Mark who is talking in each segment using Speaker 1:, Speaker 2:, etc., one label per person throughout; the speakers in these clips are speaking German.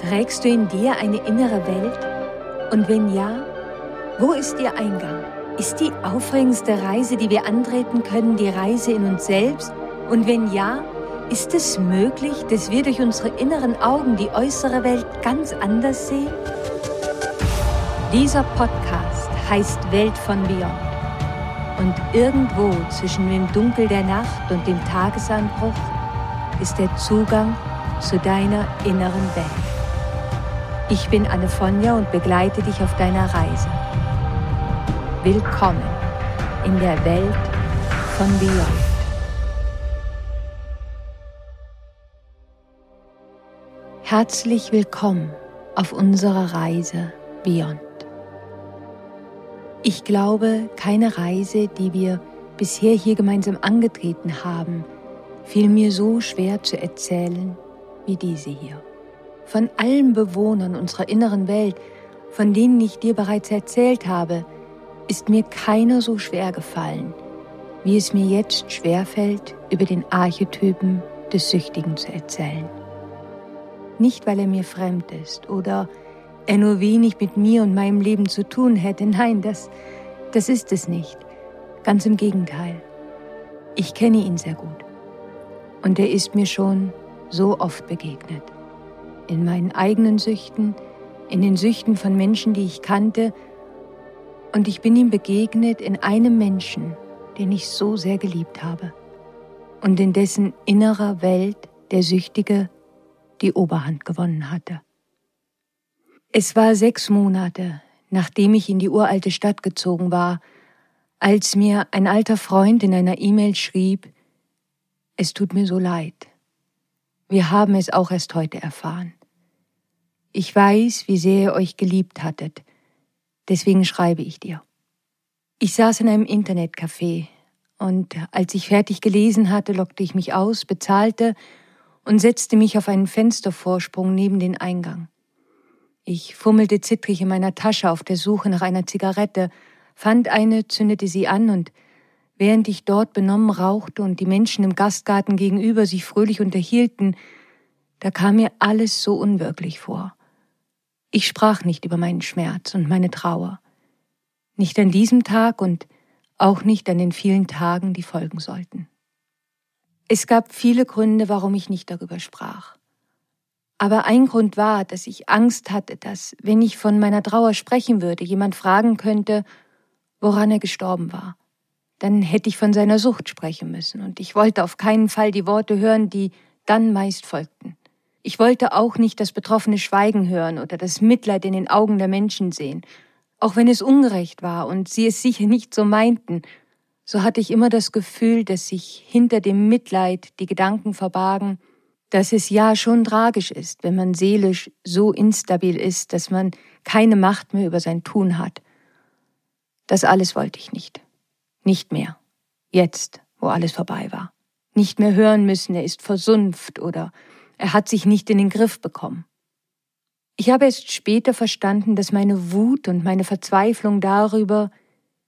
Speaker 1: Trägst du in dir eine innere Welt? Und wenn ja, wo ist ihr Eingang? Ist die aufregendste Reise, die wir antreten können, die Reise in uns selbst? Und wenn ja, ist es möglich, dass wir durch unsere inneren Augen die äußere Welt ganz anders sehen? Dieser Podcast heißt Welt von Beyond. Und irgendwo zwischen dem Dunkel der Nacht und dem Tagesanbruch ist der Zugang zu deiner inneren Welt. Ich bin Anne Fonja und begleite dich auf deiner Reise. Willkommen in der Welt von Beyond. Herzlich willkommen auf unserer Reise Beyond. Ich glaube, keine Reise, die wir bisher hier gemeinsam angetreten haben, fiel mir so schwer zu erzählen wie diese hier. Von allen Bewohnern unserer inneren Welt, von denen ich dir bereits erzählt habe, ist mir keiner so schwer gefallen, wie es mir jetzt schwerfällt, über den Archetypen des Süchtigen zu erzählen. Nicht, weil er mir fremd ist oder er nur wenig mit mir und meinem Leben zu tun hätte. Nein, das, das ist es nicht. Ganz im Gegenteil. Ich kenne ihn sehr gut. Und er ist mir schon so oft begegnet. In meinen eigenen Süchten, in den Süchten von Menschen, die ich kannte und ich bin ihm begegnet in einem Menschen, den ich so sehr geliebt habe und in dessen innerer Welt der Süchtige die Oberhand gewonnen hatte. Es war sechs Monate, nachdem ich in die uralte Stadt gezogen war, als mir ein alter Freund in einer E-Mail schrieb, es tut mir so leid. Wir haben es auch erst heute erfahren. Ich weiß, wie sehr ihr euch geliebt hattet, Deswegen schreibe ich dir. Ich saß in einem Internetcafé und als ich fertig gelesen hatte, lockte ich mich aus, bezahlte und setzte mich auf einen Fenstervorsprung neben den Eingang. Ich fummelte zittrig in meiner Tasche auf der Suche nach einer Zigarette, fand eine, zündete sie an und während ich dort benommen rauchte und die Menschen im Gastgarten gegenüber sich fröhlich unterhielten, da kam mir alles so unwirklich vor. Ich sprach nicht über meinen Schmerz und meine Trauer. Nicht an diesem Tag und auch nicht an den vielen Tagen, die folgen sollten. Es gab viele Gründe, warum ich nicht darüber sprach. Aber ein Grund war, dass ich Angst hatte, dass, wenn ich von meiner Trauer sprechen würde, jemand fragen könnte, woran er gestorben war. Dann hätte ich von seiner Sucht sprechen müssen, und ich wollte auf keinen Fall die Worte hören, die dann meist folgten. Ich wollte auch nicht das betroffene Schweigen hören oder das Mitleid in den Augen der Menschen sehen. Auch wenn es ungerecht war und sie es sicher nicht so meinten, so hatte ich immer das Gefühl, dass sich hinter dem Mitleid die Gedanken verbargen, dass es ja schon tragisch ist, wenn man seelisch so instabil ist, dass man keine Macht mehr über sein Tun hat. Das alles wollte ich nicht. Nicht mehr. Jetzt, wo alles vorbei war. Nicht mehr hören müssen, er ist versumpft oder er hat sich nicht in den Griff bekommen. Ich habe erst später verstanden, dass meine Wut und meine Verzweiflung darüber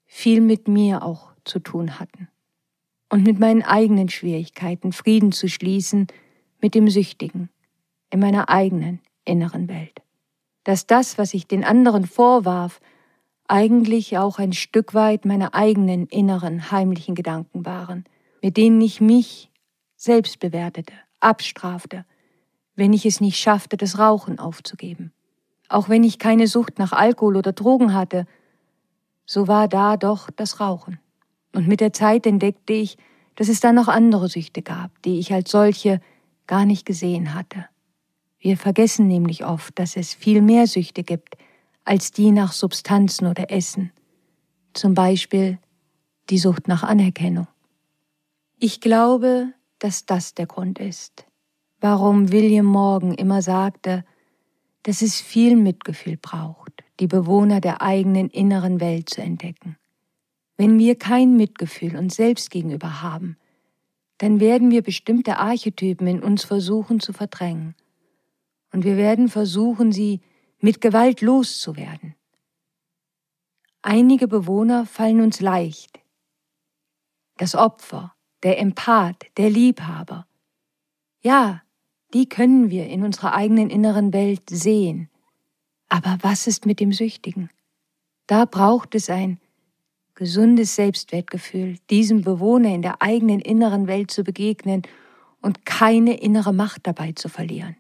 Speaker 1: viel mit mir auch zu tun hatten und mit meinen eigenen Schwierigkeiten Frieden zu schließen mit dem Süchtigen in meiner eigenen inneren Welt. Dass das, was ich den anderen vorwarf, eigentlich auch ein Stück weit meine eigenen inneren heimlichen Gedanken waren, mit denen ich mich selbst bewertete, abstrafte, wenn ich es nicht schaffte, das Rauchen aufzugeben. Auch wenn ich keine Sucht nach Alkohol oder Drogen hatte, so war da doch das Rauchen. Und mit der Zeit entdeckte ich, dass es da noch andere Süchte gab, die ich als solche gar nicht gesehen hatte. Wir vergessen nämlich oft, dass es viel mehr Süchte gibt, als die nach Substanzen oder Essen. Zum Beispiel die Sucht nach Anerkennung. Ich glaube, dass das der Grund ist, warum William Morgan immer sagte, dass es viel Mitgefühl braucht, die Bewohner der eigenen inneren Welt zu entdecken. Wenn wir kein Mitgefühl uns selbst gegenüber haben, dann werden wir bestimmte Archetypen in uns versuchen zu verdrängen. Und wir werden versuchen, sie mit Gewalt loszuwerden. Einige Bewohner fallen uns leicht. Das Opfer, der Empath, der Liebhaber. Ja, Die können wir in unserer eigenen inneren Welt sehen. Aber was ist mit dem Süchtigen? Da braucht es ein gesundes Selbstwertgefühl, diesem Bewohner in der eigenen inneren Welt zu begegnen und keine innere Macht dabei zu verlieren.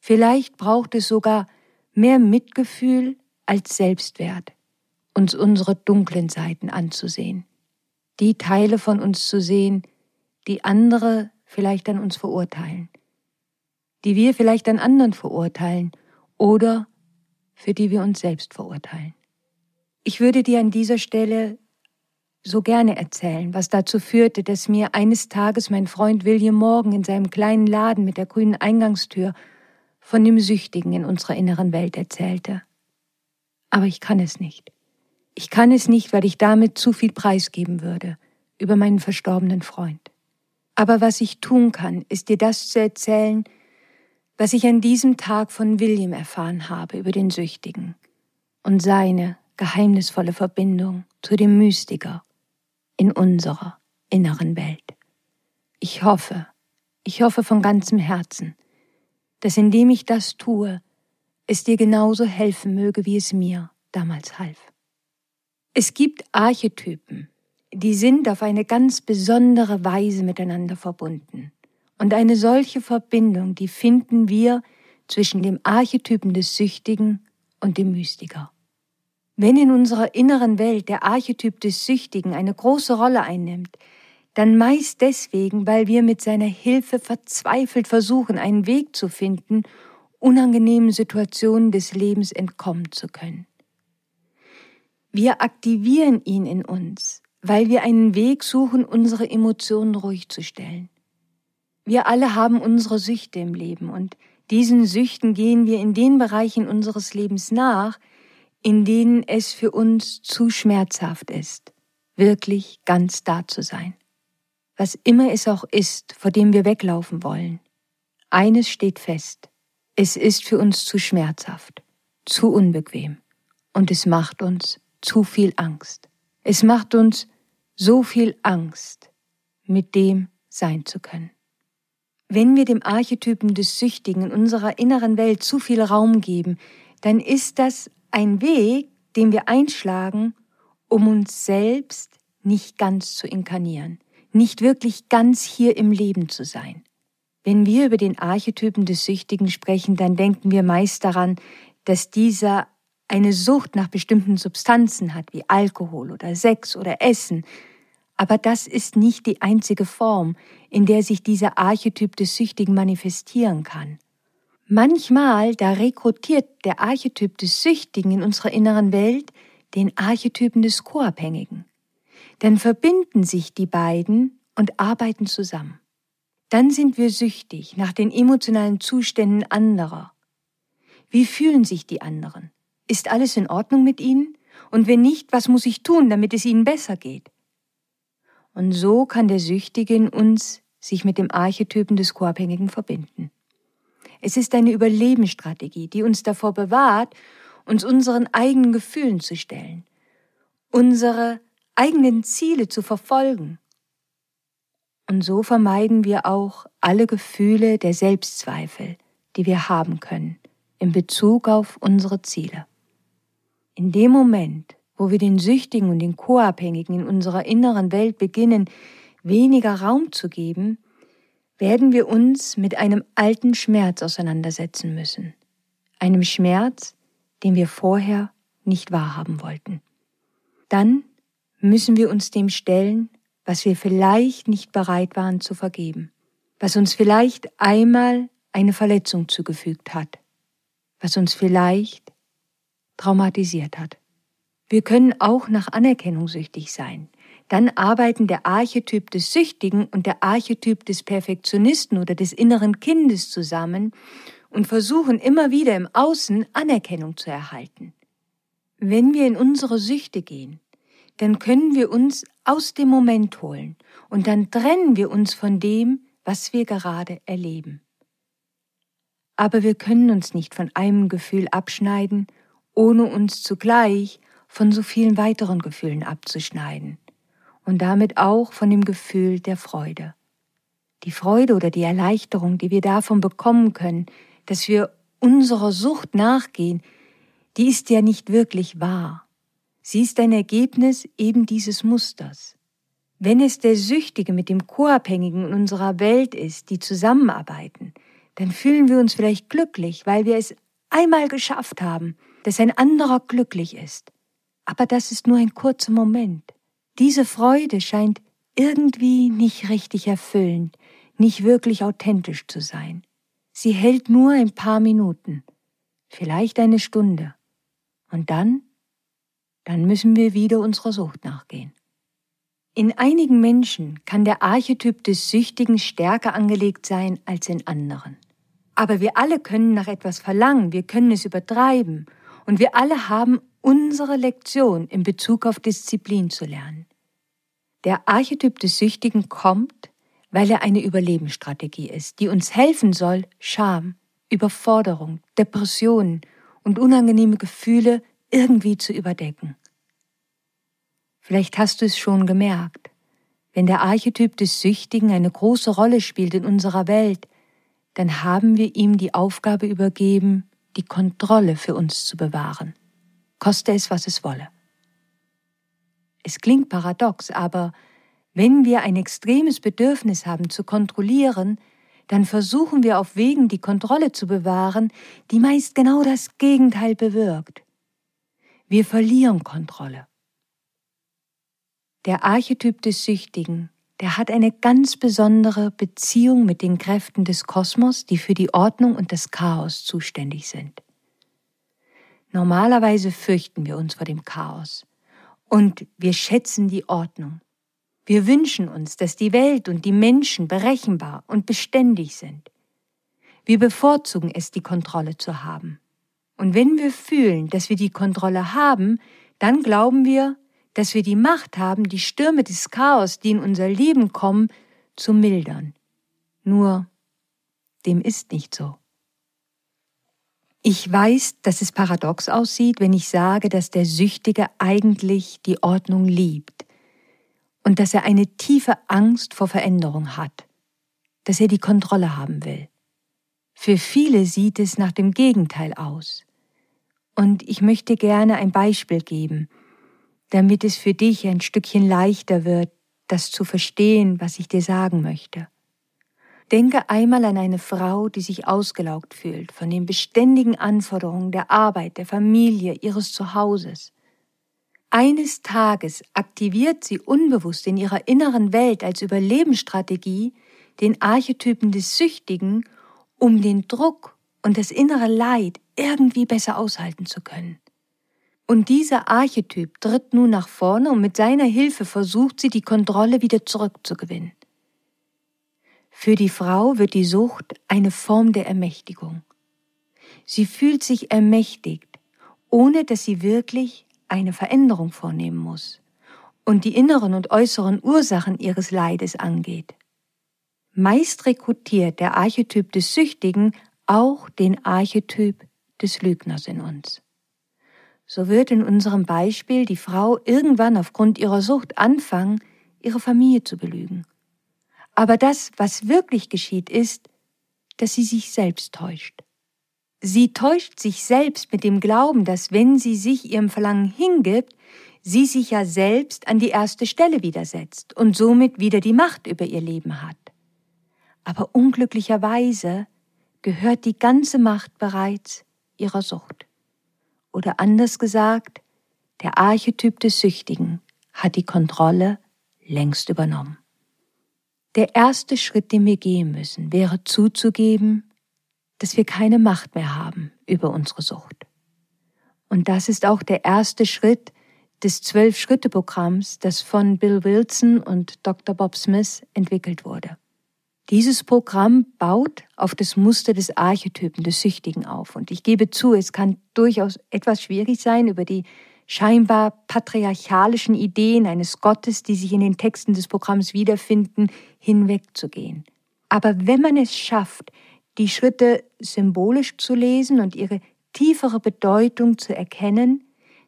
Speaker 1: Vielleicht braucht es sogar mehr Mitgefühl als Selbstwert, uns unsere dunklen Seiten anzusehen, die Teile von uns zu sehen, die andere vielleicht an uns verurteilen, die wir vielleicht an anderen verurteilen oder für die wir uns selbst verurteilen. Ich würde dir an dieser Stelle so gerne erzählen, was dazu führte, dass mir eines Tages mein Freund William Morgan in seinem kleinen Laden mit der grünen Eingangstür von dem Süchtigen in unserer inneren Welt erzählte. Aber ich kann es nicht. Ich kann es nicht, weil ich damit zu viel preisgeben würde über meinen verstorbenen Freund. Aber was ich tun kann, ist dir das zu erzählen, was ich an diesem Tag von William erfahren habe über den Süchtigen und seine geheimnisvolle Verbindung zu dem Mystiker in unserer inneren Welt. Ich hoffe, ich hoffe von ganzem Herzen, dass indem ich das tue, es dir genauso helfen möge, wie es mir damals half. Es gibt Archetypen, die sind auf eine ganz besondere Weise miteinander verbunden. Und eine solche Verbindung, die finden wir zwischen dem Archetypen des Süchtigen und dem Mystiker. Wenn in unserer inneren Welt der Archetyp des Süchtigen eine große Rolle einnimmt, dann meist deswegen, weil wir mit seiner Hilfe verzweifelt versuchen, einen Weg zu finden, unangenehmen Situationen des Lebens entkommen zu können. Wir aktivieren ihn in uns, weil wir einen Weg suchen, unsere Emotionen ruhig zu stellen. Wir alle haben unsere Süchte im Leben und diesen Süchten gehen wir in den Bereichen unseres Lebens nach, in denen es für uns zu schmerzhaft ist, wirklich ganz da zu sein. Was immer es auch ist, vor dem wir weglaufen wollen. Eines steht fest. Es ist für uns zu schmerzhaft, zu unbequem und es macht uns zu viel Angst. Es macht uns so viel Angst, mit dem sein zu können. Wenn wir dem Archetypen des Süchtigen in unserer inneren Welt zu viel Raum geben, dann ist das ein Weg, den wir einschlagen, um uns selbst nicht ganz zu inkarnieren, nicht wirklich ganz hier im Leben zu sein. Wenn wir über den Archetypen des Süchtigen sprechen, dann denken wir meist daran, dass dieser eine Sucht nach bestimmten Substanzen hat, wie Alkohol oder Sex oder Essen. Aber das ist nicht die einzige Form, in der sich dieser Archetyp des Süchtigen manifestieren kann. Manchmal, da rekrutiert der Archetyp des Süchtigen in unserer inneren Welt den Archetypen des Co-Abhängigen. Dann verbinden sich die beiden und arbeiten zusammen. Dann sind wir süchtig nach den emotionalen Zuständen anderer. Wie fühlen sich die anderen? Ist alles in Ordnung mit ihnen? Und wenn nicht, was muss ich tun, damit es ihnen besser geht? Und so kann der Süchtige in uns sich mit dem Archetypen des Co-Abhängigen verbinden. Es ist eine Überlebensstrategie, die uns davor bewahrt, uns unseren eigenen Gefühlen zu stellen, unsere eigenen Ziele zu verfolgen. Und so vermeiden wir auch alle Gefühle der Selbstzweifel, die wir haben können in Bezug auf unsere Ziele. In dem Moment, wo wir den Süchtigen und den Co-Abhängigen in unserer inneren Welt beginnen, weniger Raum zu geben, werden wir uns mit einem alten Schmerz auseinandersetzen müssen. Einem Schmerz, den wir vorher nicht wahrhaben wollten. Dann müssen wir uns dem stellen, was wir vielleicht nicht bereit waren zu vergeben, was uns vielleicht einmal eine Verletzung zugefügt hat, was uns vielleicht traumatisiert hat. Wir können auch nach Anerkennung süchtig sein. Dann arbeiten der Archetyp des Süchtigen und der Archetyp des Perfektionisten oder des inneren Kindes zusammen und versuchen immer wieder im Außen Anerkennung zu erhalten. Wenn wir in unsere Süchte gehen, dann können wir uns aus dem Moment holen und dann trennen wir uns von dem, was wir gerade erleben. Aber wir können uns nicht von einem Gefühl abschneiden ohne uns zugleich von so vielen weiteren Gefühlen abzuschneiden und damit auch von dem Gefühl der Freude. Die Freude oder die Erleichterung, die wir davon bekommen können, dass wir unserer Sucht nachgehen, die ist ja nicht wirklich wahr. Sie ist ein Ergebnis eben dieses Musters. Wenn es der Süchtige mit dem Co-Abhängigen in unserer Welt ist, die zusammenarbeiten, dann fühlen wir uns vielleicht glücklich, weil wir es einmal geschafft haben, dass ein anderer glücklich ist. Aber das ist nur ein kurzer Moment. Diese Freude scheint irgendwie nicht richtig erfüllend, nicht wirklich authentisch zu sein. Sie hält nur ein paar Minuten, vielleicht eine Stunde. Und dann, dann müssen wir wieder unserer Sucht nachgehen. In einigen Menschen kann der Archetyp des Süchtigen stärker angelegt sein als in anderen. Aber wir alle können nach etwas verlangen, wir können es übertreiben und wir alle haben unsere Lektion in Bezug auf Disziplin zu lernen. Der Archetyp des Süchtigen kommt, weil er eine Überlebensstrategie ist, die uns helfen soll, Scham, Überforderung, Depressionen und unangenehme Gefühle irgendwie zu überdecken. Vielleicht hast du es schon gemerkt. Wenn der Archetyp des Süchtigen eine große Rolle spielt in unserer Welt, dann haben wir ihm die Aufgabe übergeben, die Kontrolle für uns zu bewahren, koste es, was es wolle. Es klingt paradox, aber wenn wir ein extremes Bedürfnis haben zu kontrollieren, dann versuchen wir auf Wegen die Kontrolle zu bewahren, die meist genau das Gegenteil bewirkt. Wir verlieren Kontrolle. Der Archetyp des Süchtigen der hat eine ganz besondere Beziehung mit den Kräften des Kosmos, die für die Ordnung und das Chaos zuständig sind. Normalerweise fürchten wir uns vor dem Chaos und wir schätzen die Ordnung. Wir wünschen uns, dass die Welt und die Menschen berechenbar und beständig sind. Wir bevorzugen es, die Kontrolle zu haben. Und wenn wir fühlen, dass wir die Kontrolle haben, dann glauben wir, dass wir die Macht haben, die Stürme des Chaos, die in unser Leben kommen, zu mildern. Nur, dem ist nicht so. Ich weiß, dass es paradox aussieht, wenn ich sage, dass der Süchtige eigentlich die Ordnung liebt und dass er eine tiefe Angst vor Veränderung hat, dass er die Kontrolle haben will. Für viele sieht es nach dem Gegenteil aus. Und ich möchte gerne ein Beispiel geben, damit es für dich ein Stückchen leichter wird, das zu verstehen, was ich dir sagen möchte. Denke einmal an eine Frau, die sich ausgelaugt fühlt von den beständigen Anforderungen der Arbeit, der Familie, ihres Zuhauses. Eines Tages aktiviert sie unbewusst in ihrer inneren Welt als Überlebensstrategie den Archetypen des Süchtigen, um den Druck und das innere Leid irgendwie besser aushalten zu können. Und dieser Archetyp tritt nun nach vorne und mit seiner Hilfe versucht sie, die Kontrolle wieder zurückzugewinnen. Für die Frau wird die Sucht eine Form der Ermächtigung. Sie fühlt sich ermächtigt, ohne dass sie wirklich eine Veränderung vornehmen muss und die inneren und äußeren Ursachen ihres Leides angeht. Meist rekrutiert der Archetyp des Süchtigen auch den Archetyp des Lügners in uns so wird in unserem Beispiel die Frau irgendwann aufgrund ihrer Sucht anfangen, ihre Familie zu belügen. Aber das, was wirklich geschieht, ist, dass sie sich selbst täuscht. Sie täuscht sich selbst mit dem Glauben, dass wenn sie sich ihrem Verlangen hingibt, sie sich ja selbst an die erste Stelle widersetzt und somit wieder die Macht über ihr Leben hat. Aber unglücklicherweise gehört die ganze Macht bereits ihrer Sucht. Oder anders gesagt, der Archetyp des Süchtigen hat die Kontrolle längst übernommen. Der erste Schritt, den wir gehen müssen, wäre zuzugeben, dass wir keine Macht mehr haben über unsere Sucht. Und das ist auch der erste Schritt des Zwölf-Schritte-Programms, das von Bill Wilson und Dr. Bob Smith entwickelt wurde. Dieses Programm baut auf das Muster des Archetypen des Süchtigen auf. Und ich gebe zu, es kann durchaus etwas schwierig sein, über die scheinbar patriarchalischen Ideen eines Gottes, die sich in den Texten des Programms wiederfinden, hinwegzugehen. Aber wenn man es schafft, die Schritte symbolisch zu lesen und ihre tiefere Bedeutung zu erkennen,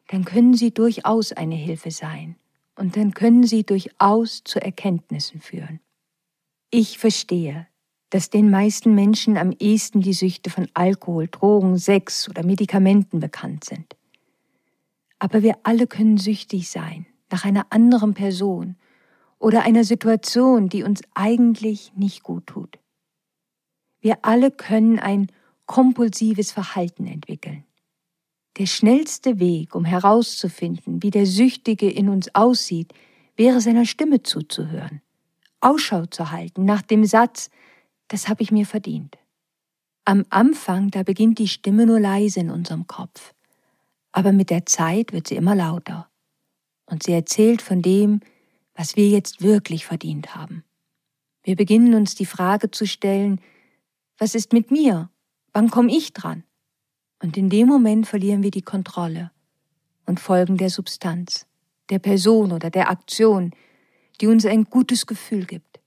Speaker 1: dann können sie durchaus eine Hilfe sein und dann können sie durchaus zu Erkenntnissen führen. Ich verstehe, dass den meisten Menschen am ehesten die Süchte von Alkohol, Drogen, Sex oder Medikamenten bekannt sind. Aber wir alle können süchtig sein nach einer anderen Person oder einer Situation, die uns eigentlich nicht gut tut. Wir alle können ein kompulsives Verhalten entwickeln. Der schnellste Weg, um herauszufinden, wie der Süchtige in uns aussieht, wäre seiner Stimme zuzuhören, Ausschau zu halten nach dem Satz, das habe ich mir verdient. Am Anfang, da beginnt die Stimme nur leise in unserem Kopf, aber mit der Zeit wird sie immer lauter und sie erzählt von dem, was wir jetzt wirklich verdient haben. Wir beginnen uns die Frage zu stellen, was ist mit mir? Wann komme ich dran? Und in dem Moment verlieren wir die Kontrolle und folgen der Substanz, der Person oder der Aktion, die uns ein gutes Gefühl gibt.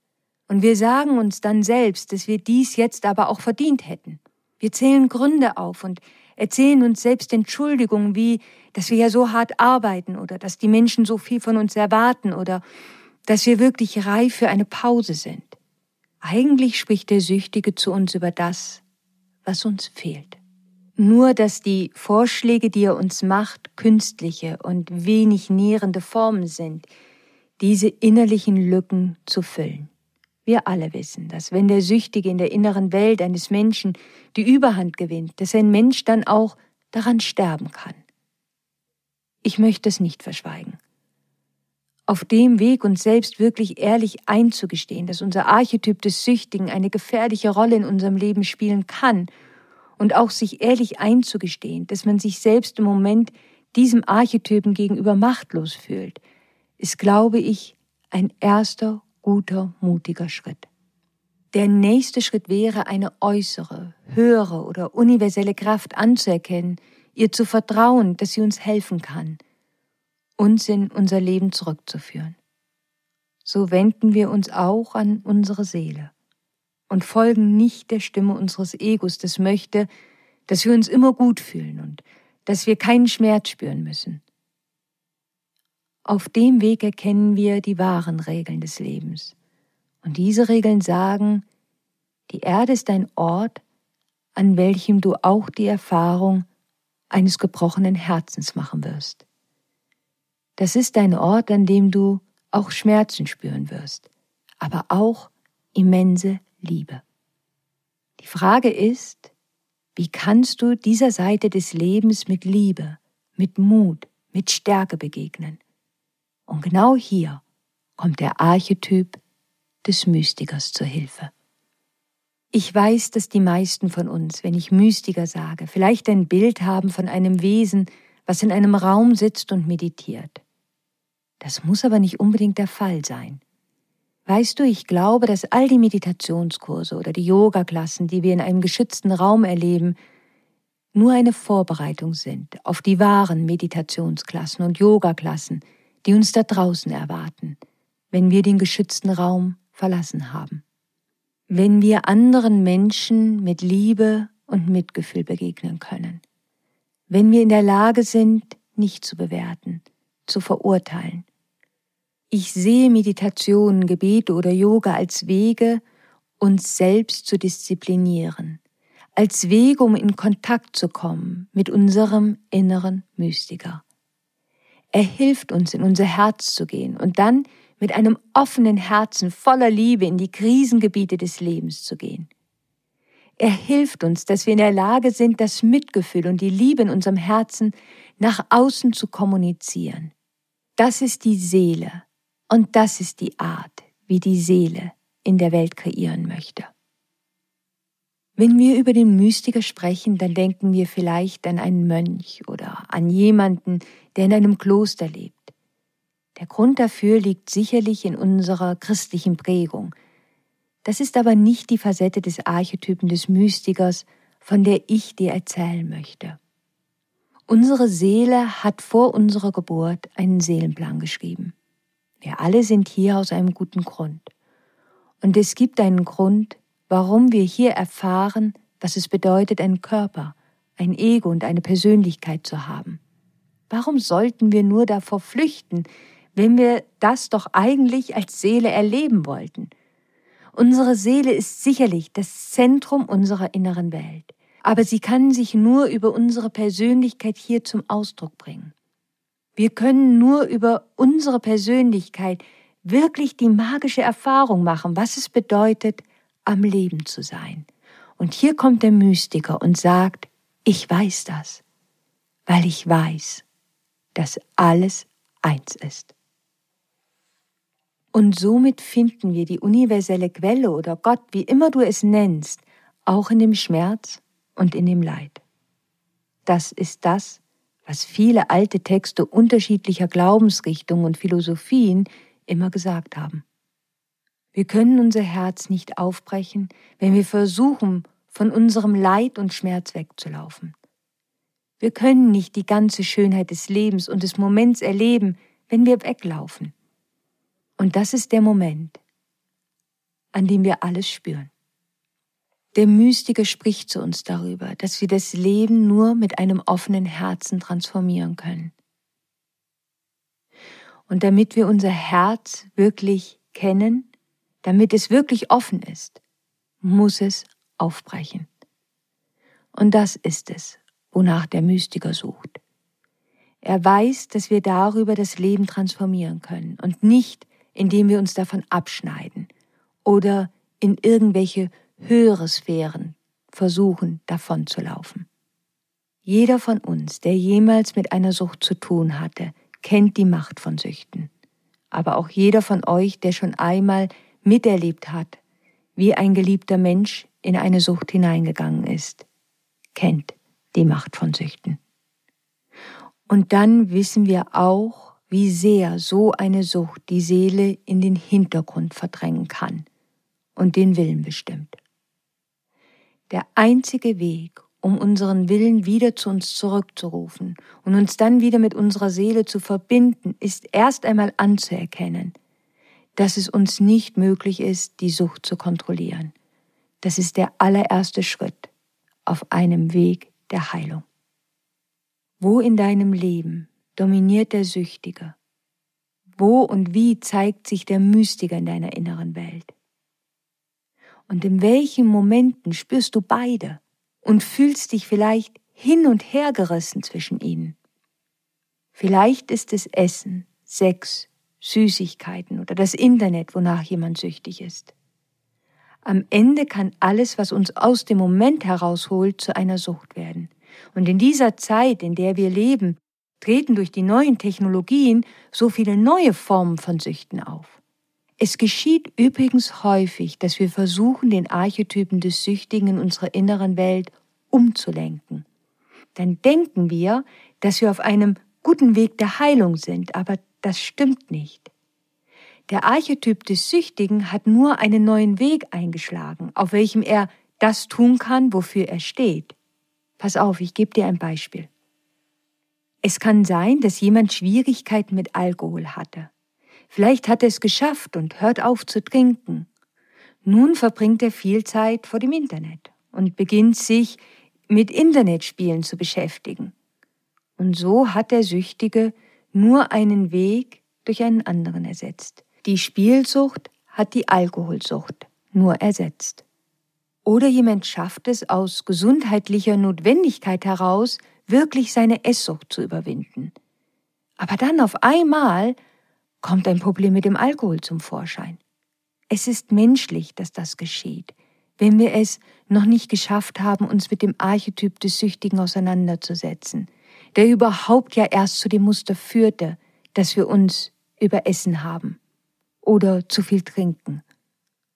Speaker 1: Und wir sagen uns dann selbst, dass wir dies jetzt aber auch verdient hätten. Wir zählen Gründe auf und erzählen uns selbst Entschuldigungen wie, dass wir ja so hart arbeiten oder dass die Menschen so viel von uns erwarten oder dass wir wirklich reif für eine Pause sind. Eigentlich spricht der Süchtige zu uns über das, was uns fehlt. Nur dass die Vorschläge, die er uns macht, künstliche und wenig nährende Formen sind, diese innerlichen Lücken zu füllen. Wir alle wissen, dass wenn der Süchtige in der inneren Welt eines Menschen die Überhand gewinnt, dass ein Mensch dann auch daran sterben kann. Ich möchte es nicht verschweigen. Auf dem Weg, uns selbst wirklich ehrlich einzugestehen, dass unser Archetyp des Süchtigen eine gefährliche Rolle in unserem Leben spielen kann und auch sich ehrlich einzugestehen, dass man sich selbst im Moment diesem Archetypen gegenüber machtlos fühlt, ist, glaube ich, ein erster guter, mutiger Schritt. Der nächste Schritt wäre, eine äußere, höhere oder universelle Kraft anzuerkennen, ihr zu vertrauen, dass sie uns helfen kann, uns in unser Leben zurückzuführen. So wenden wir uns auch an unsere Seele und folgen nicht der Stimme unseres Egos, das möchte, dass wir uns immer gut fühlen und dass wir keinen Schmerz spüren müssen. Auf dem Weg erkennen wir die wahren Regeln des Lebens. Und diese Regeln sagen, die Erde ist ein Ort, an welchem du auch die Erfahrung eines gebrochenen Herzens machen wirst. Das ist ein Ort, an dem du auch Schmerzen spüren wirst, aber auch immense Liebe. Die Frage ist, wie kannst du dieser Seite des Lebens mit Liebe, mit Mut, mit Stärke begegnen? Und genau hier kommt der Archetyp des Mystikers zur Hilfe. Ich weiß, dass die meisten von uns, wenn ich Mystiker sage, vielleicht ein Bild haben von einem Wesen, was in einem Raum sitzt und meditiert. Das muss aber nicht unbedingt der Fall sein. Weißt du, ich glaube, dass all die Meditationskurse oder die Yoga-Klassen, die wir in einem geschützten Raum erleben, nur eine Vorbereitung sind auf die wahren Meditationsklassen und Yoga-Klassen, die uns da draußen erwarten, wenn wir den geschützten Raum verlassen haben wenn wir anderen Menschen mit Liebe und Mitgefühl begegnen können, wenn wir in der Lage sind, nicht zu bewerten, zu verurteilen. Ich sehe Meditation, Gebete oder Yoga als Wege, uns selbst zu disziplinieren, als Wege, um in Kontakt zu kommen mit unserem inneren Mystiker. Er hilft uns, in unser Herz zu gehen und dann mit einem offenen Herzen voller Liebe in die Krisengebiete des Lebens zu gehen. Er hilft uns, dass wir in der Lage sind, das Mitgefühl und die Liebe in unserem Herzen nach außen zu kommunizieren. Das ist die Seele und das ist die Art, wie die Seele in der Welt kreieren möchte. Wenn wir über den Mystiker sprechen, dann denken wir vielleicht an einen Mönch oder an jemanden, der in einem Kloster lebt. Der Grund dafür liegt sicherlich in unserer christlichen Prägung. Das ist aber nicht die Facette des Archetypen des Mystikers, von der ich dir erzählen möchte. Unsere Seele hat vor unserer Geburt einen Seelenplan geschrieben. Wir alle sind hier aus einem guten Grund. Und es gibt einen Grund, warum wir hier erfahren, was es bedeutet, einen Körper, ein Ego und eine Persönlichkeit zu haben. Warum sollten wir nur davor flüchten, wenn wir das doch eigentlich als Seele erleben wollten. Unsere Seele ist sicherlich das Zentrum unserer inneren Welt, aber sie kann sich nur über unsere Persönlichkeit hier zum Ausdruck bringen. Wir können nur über unsere Persönlichkeit wirklich die magische Erfahrung machen, was es bedeutet, am Leben zu sein. Und hier kommt der Mystiker und sagt, ich weiß das, weil ich weiß, dass alles eins ist. Und somit finden wir die universelle Quelle oder Gott, wie immer du es nennst, auch in dem Schmerz und in dem Leid. Das ist das, was viele alte Texte unterschiedlicher Glaubensrichtungen und Philosophien immer gesagt haben. Wir können unser Herz nicht aufbrechen, wenn wir versuchen, von unserem Leid und Schmerz wegzulaufen. Wir können nicht die ganze Schönheit des Lebens und des Moments erleben, wenn wir weglaufen. Und das ist der Moment, an dem wir alles spüren. Der Mystiker spricht zu uns darüber, dass wir das Leben nur mit einem offenen Herzen transformieren können. Und damit wir unser Herz wirklich kennen, damit es wirklich offen ist, muss es aufbrechen. Und das ist es, wonach der Mystiker sucht. Er weiß, dass wir darüber das Leben transformieren können und nicht indem wir uns davon abschneiden oder in irgendwelche höhere Sphären versuchen davon zu laufen. Jeder von uns, der jemals mit einer Sucht zu tun hatte, kennt die Macht von Süchten. Aber auch jeder von euch, der schon einmal miterlebt hat, wie ein geliebter Mensch in eine Sucht hineingegangen ist, kennt die Macht von Süchten. Und dann wissen wir auch, wie sehr so eine Sucht die Seele in den Hintergrund verdrängen kann und den Willen bestimmt. Der einzige Weg, um unseren Willen wieder zu uns zurückzurufen und uns dann wieder mit unserer Seele zu verbinden, ist erst einmal anzuerkennen, dass es uns nicht möglich ist, die Sucht zu kontrollieren. Das ist der allererste Schritt auf einem Weg der Heilung. Wo in deinem Leben dominiert der Süchtige? Wo und wie zeigt sich der Mystiker in deiner inneren Welt? Und in welchen Momenten spürst du beide und fühlst dich vielleicht hin und her gerissen zwischen ihnen? Vielleicht ist es Essen, Sex, Süßigkeiten oder das Internet, wonach jemand süchtig ist. Am Ende kann alles, was uns aus dem Moment herausholt, zu einer Sucht werden. Und in dieser Zeit, in der wir leben, treten durch die neuen Technologien so viele neue Formen von Süchten auf. Es geschieht übrigens häufig, dass wir versuchen, den Archetypen des Süchtigen in unserer inneren Welt umzulenken. Dann denken wir, dass wir auf einem guten Weg der Heilung sind, aber das stimmt nicht. Der Archetyp des Süchtigen hat nur einen neuen Weg eingeschlagen, auf welchem er das tun kann, wofür er steht. Pass auf, ich gebe dir ein Beispiel. Es kann sein, dass jemand Schwierigkeiten mit Alkohol hatte. Vielleicht hat er es geschafft und hört auf zu trinken. Nun verbringt er viel Zeit vor dem Internet und beginnt sich mit Internetspielen zu beschäftigen. Und so hat der Süchtige nur einen Weg durch einen anderen ersetzt. Die Spielsucht hat die Alkoholsucht nur ersetzt. Oder jemand schafft es aus gesundheitlicher Notwendigkeit heraus, wirklich seine Esssucht zu überwinden. Aber dann auf einmal kommt ein Problem mit dem Alkohol zum Vorschein. Es ist menschlich, dass das geschieht, wenn wir es noch nicht geschafft haben, uns mit dem Archetyp des Süchtigen auseinanderzusetzen, der überhaupt ja erst zu dem Muster führte, dass wir uns überessen haben oder zu viel trinken.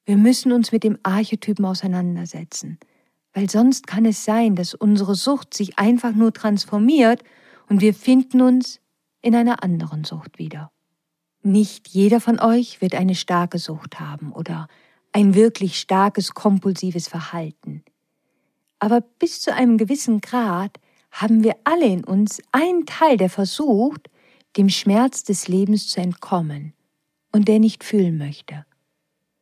Speaker 1: Wir müssen uns mit dem Archetypen auseinandersetzen, weil sonst kann es sein, dass unsere Sucht sich einfach nur transformiert und wir finden uns in einer anderen Sucht wieder. Nicht jeder von euch wird eine starke Sucht haben oder ein wirklich starkes kompulsives Verhalten. Aber bis zu einem gewissen Grad haben wir alle in uns einen Teil, der versucht, dem Schmerz des Lebens zu entkommen und der nicht fühlen möchte.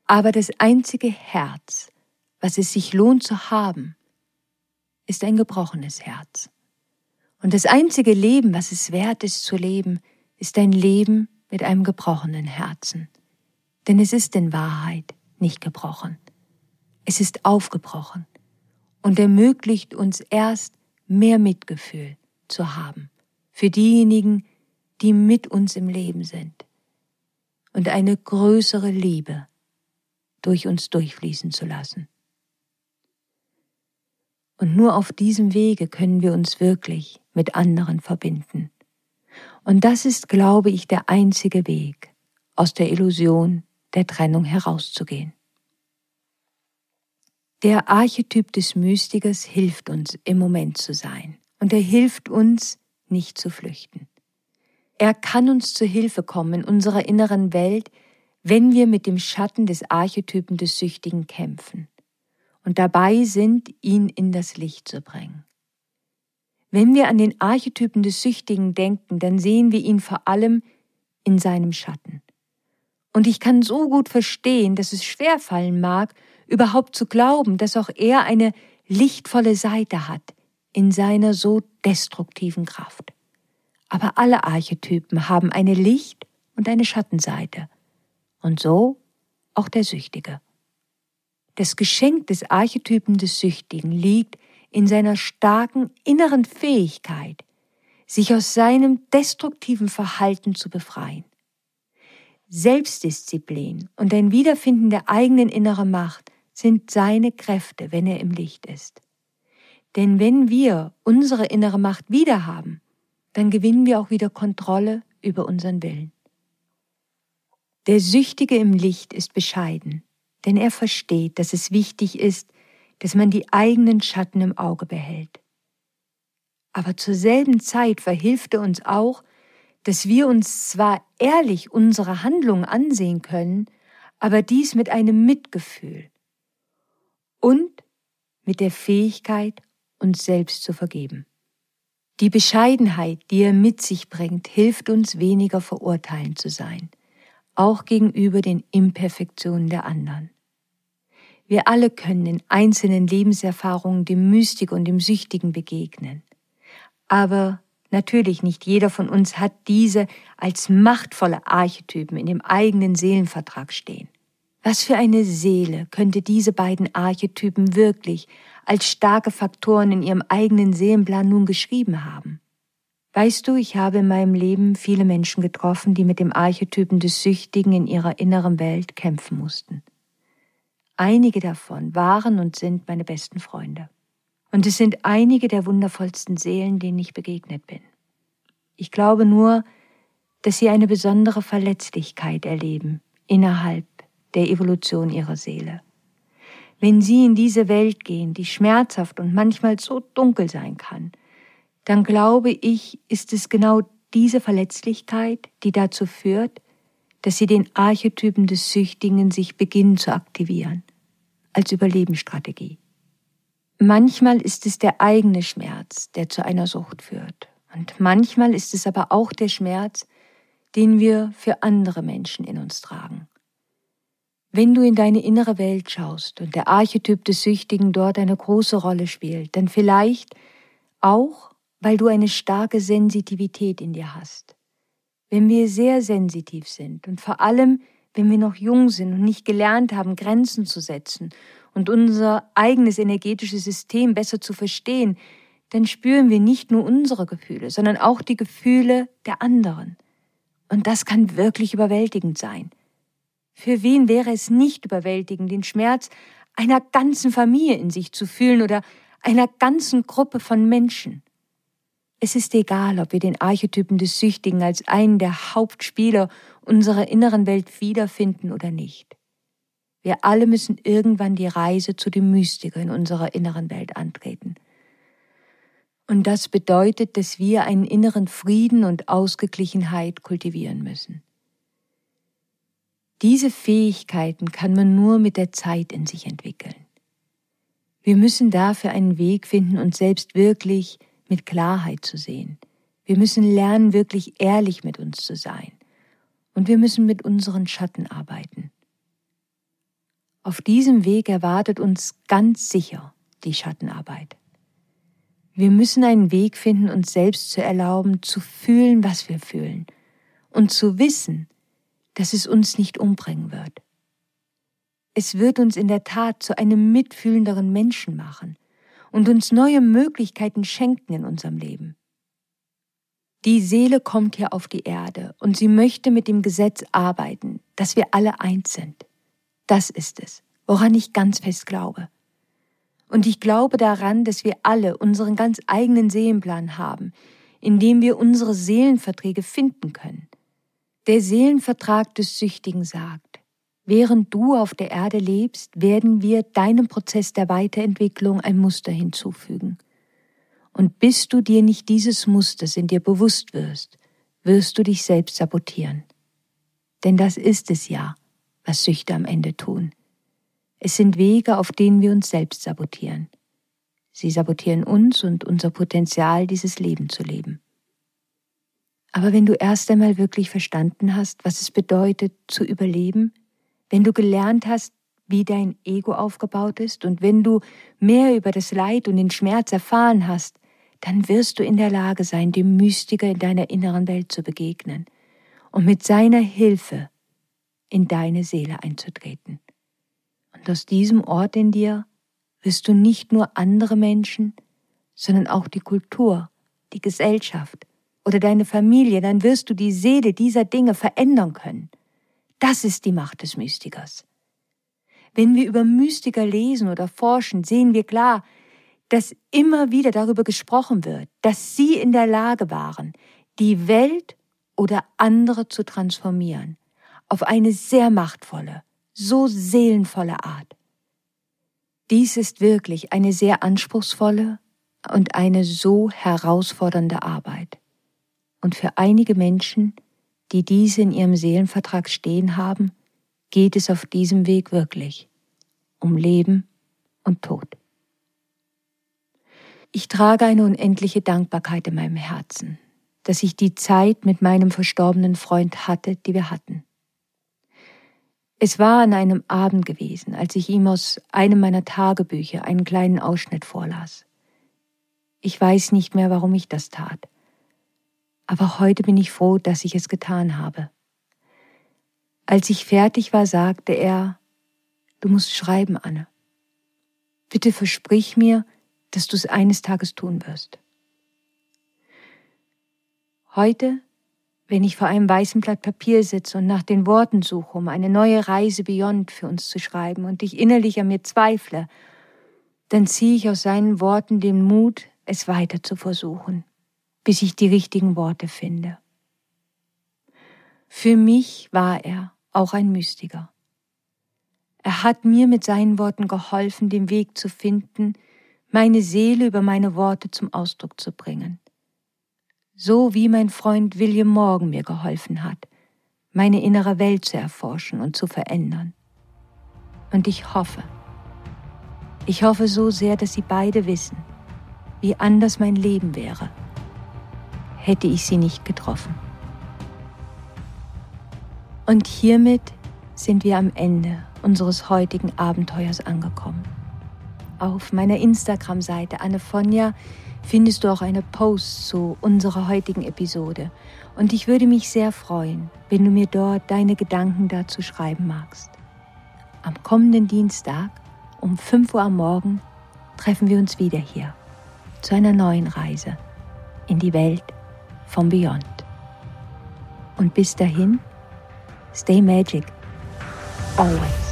Speaker 1: Aber das einzige Herz, was es sich lohnt zu haben, ist ein gebrochenes Herz. Und das einzige Leben, was es wert ist zu leben, ist ein Leben mit einem gebrochenen Herzen. Denn es ist in Wahrheit nicht gebrochen. Es ist aufgebrochen und ermöglicht uns erst mehr Mitgefühl zu haben für diejenigen, die mit uns im Leben sind und eine größere Liebe durch uns durchfließen zu lassen. Und nur auf diesem Wege können wir uns wirklich mit anderen verbinden. Und das ist, glaube ich, der einzige Weg, aus der Illusion der Trennung herauszugehen. Der Archetyp des Mystikers hilft uns, im Moment zu sein. Und er hilft uns, nicht zu flüchten. Er kann uns zu Hilfe kommen in unserer inneren Welt, wenn wir mit dem Schatten des Archetypen des Süchtigen kämpfen und dabei sind, ihn in das Licht zu bringen. Wenn wir an den Archetypen des Süchtigen denken, dann sehen wir ihn vor allem in seinem Schatten. Und ich kann so gut verstehen, dass es schwerfallen mag, überhaupt zu glauben, dass auch er eine lichtvolle Seite hat in seiner so destruktiven Kraft. Aber alle Archetypen haben eine Licht- und eine Schattenseite. Und so auch der Süchtige. Das Geschenk des Archetypen des Süchtigen liegt in seiner starken inneren Fähigkeit, sich aus seinem destruktiven Verhalten zu befreien. Selbstdisziplin und ein Wiederfinden der eigenen inneren Macht sind seine Kräfte, wenn er im Licht ist. Denn wenn wir unsere innere Macht wiederhaben, dann gewinnen wir auch wieder Kontrolle über unseren Willen. Der Süchtige im Licht ist bescheiden, denn er versteht, dass es wichtig ist, dass man die eigenen Schatten im Auge behält. Aber zur selben Zeit verhilft er uns auch, dass wir uns zwar ehrlich unsere Handlungen ansehen können, aber dies mit einem Mitgefühl und mit der Fähigkeit, uns selbst zu vergeben. Die Bescheidenheit, die er mit sich bringt, hilft uns weniger verurteilend zu sein, auch gegenüber den Imperfektionen der anderen. Wir alle können in einzelnen Lebenserfahrungen dem Mystiker und dem Süchtigen begegnen. Aber Natürlich nicht jeder von uns hat diese als machtvolle Archetypen in dem eigenen Seelenvertrag stehen. Was für eine Seele könnte diese beiden Archetypen wirklich als starke Faktoren in ihrem eigenen Seelenplan nun geschrieben haben? Weißt du, ich habe in meinem Leben viele Menschen getroffen, die mit dem Archetypen des Süchtigen in ihrer inneren Welt kämpfen mussten. Einige davon waren und sind meine besten Freunde. Und es sind einige der wundervollsten Seelen, denen ich begegnet bin. Ich glaube nur, dass sie eine besondere Verletzlichkeit erleben innerhalb der Evolution ihrer Seele. Wenn sie in diese Welt gehen, die schmerzhaft und manchmal so dunkel sein kann, dann glaube ich, ist es genau diese Verletzlichkeit, die dazu führt, dass sie den Archetypen des Süchtigen sich beginnen zu aktivieren, als Überlebensstrategie. Manchmal ist es der eigene Schmerz, der zu einer Sucht führt. Und manchmal ist es aber auch der Schmerz, den wir für andere Menschen in uns tragen. Wenn du in deine innere Welt schaust und der Archetyp des Süchtigen dort eine große Rolle spielt, dann vielleicht auch, weil du eine starke Sensitivität in dir hast. Wenn wir sehr sensitiv sind und vor allem, wenn wir noch jung sind und nicht gelernt haben, Grenzen zu setzen und unser eigenes energetisches System besser zu verstehen, dann spüren wir nicht nur unsere Gefühle, sondern auch die Gefühle der anderen. Und das kann wirklich überwältigend sein. Für wen wäre es nicht überwältigend, den Schmerz einer ganzen Familie in sich zu fühlen oder einer ganzen Gruppe von Menschen? Es ist egal, ob wir den Archetypen des Süchtigen als einen der Hauptspieler unserer inneren Welt wiederfinden oder nicht. Wir alle müssen irgendwann die Reise zu dem Mystiker in unserer inneren Welt antreten. Und das bedeutet, dass wir einen inneren Frieden und Ausgeglichenheit kultivieren müssen. Diese Fähigkeiten kann man nur mit der Zeit in sich entwickeln. Wir müssen dafür einen Weg finden, uns selbst wirklich mit Klarheit zu sehen. Wir müssen lernen, wirklich ehrlich mit uns zu sein. Und wir müssen mit unseren Schatten arbeiten. Auf diesem Weg erwartet uns ganz sicher die Schattenarbeit. Wir müssen einen Weg finden, uns selbst zu erlauben, zu fühlen, was wir fühlen und zu wissen, dass es uns nicht umbringen wird. Es wird uns in der Tat zu einem mitfühlenderen Menschen machen und uns neue Möglichkeiten schenken in unserem Leben. Die Seele kommt hier auf die Erde und sie möchte mit dem Gesetz arbeiten, dass wir alle eins sind. Das ist es, woran ich ganz fest glaube. Und ich glaube daran, dass wir alle unseren ganz eigenen Seelenplan haben, in dem wir unsere Seelenverträge finden können. Der Seelenvertrag des Süchtigen sagt, während du auf der Erde lebst, werden wir deinem Prozess der Weiterentwicklung ein Muster hinzufügen. Und bis du dir nicht dieses Musters in dir bewusst wirst, wirst du dich selbst sabotieren. Denn das ist es ja, was Süchte am Ende tun. Es sind Wege, auf denen wir uns selbst sabotieren. Sie sabotieren uns und unser Potenzial, dieses Leben zu leben. Aber wenn du erst einmal wirklich verstanden hast, was es bedeutet, zu überleben, wenn du gelernt hast, wie dein Ego aufgebaut ist und wenn du mehr über das Leid und den Schmerz erfahren hast, dann wirst du in der Lage sein, dem Mystiker in deiner inneren Welt zu begegnen und mit seiner Hilfe in deine Seele einzutreten. Und aus diesem Ort in dir wirst du nicht nur andere Menschen, sondern auch die Kultur, die Gesellschaft oder deine Familie, dann wirst du die Seele dieser Dinge verändern können. Das ist die Macht des Mystikers. Wenn wir über Mystiker lesen oder forschen, sehen wir klar, dass immer wieder darüber gesprochen wird, dass sie in der Lage waren, die Welt oder andere zu transformieren, auf eine sehr machtvolle, so seelenvolle Art. Dies ist wirklich eine sehr anspruchsvolle und eine so herausfordernde Arbeit. Und für einige Menschen, die diese in ihrem Seelenvertrag stehen haben, geht es auf diesem Weg wirklich um Leben und Tod. Ich trage eine unendliche Dankbarkeit in meinem Herzen, dass ich die Zeit mit meinem verstorbenen Freund hatte, die wir hatten. Es war an einem Abend gewesen, als ich ihm aus einem meiner Tagebücher einen kleinen Ausschnitt vorlas. Ich weiß nicht mehr, warum ich das tat. Aber heute bin ich froh, dass ich es getan habe. Als ich fertig war, sagte er, du musst schreiben, Anne. Bitte versprich mir, dass du es eines Tages tun wirst. Heute wenn ich vor einem weißen Blatt Papier sitze und nach den Worten suche, um eine neue Reise Beyond für uns zu schreiben und ich innerlich an mir zweifle, dann ziehe ich aus seinen Worten den Mut, es weiter zu versuchen, bis ich die richtigen Worte finde. Für mich war er auch ein Mystiker. Er hat mir mit seinen Worten geholfen, den Weg zu finden, meine Seele über meine Worte zum Ausdruck zu bringen so wie mein Freund William Morgan mir geholfen hat, meine innere Welt zu erforschen und zu verändern. Und ich hoffe, ich hoffe so sehr, dass Sie beide wissen, wie anders mein Leben wäre, hätte ich Sie nicht getroffen. Und hiermit sind wir am Ende unseres heutigen Abenteuers angekommen. Auf meiner Instagram-Seite Annefonja findest du auch eine Post zu unserer heutigen Episode. Und ich würde mich sehr freuen, wenn du mir dort deine Gedanken dazu schreiben magst. Am kommenden Dienstag um 5 Uhr am Morgen treffen wir uns wieder hier zu einer neuen Reise in die Welt vom Beyond. Und bis dahin, stay magic, always.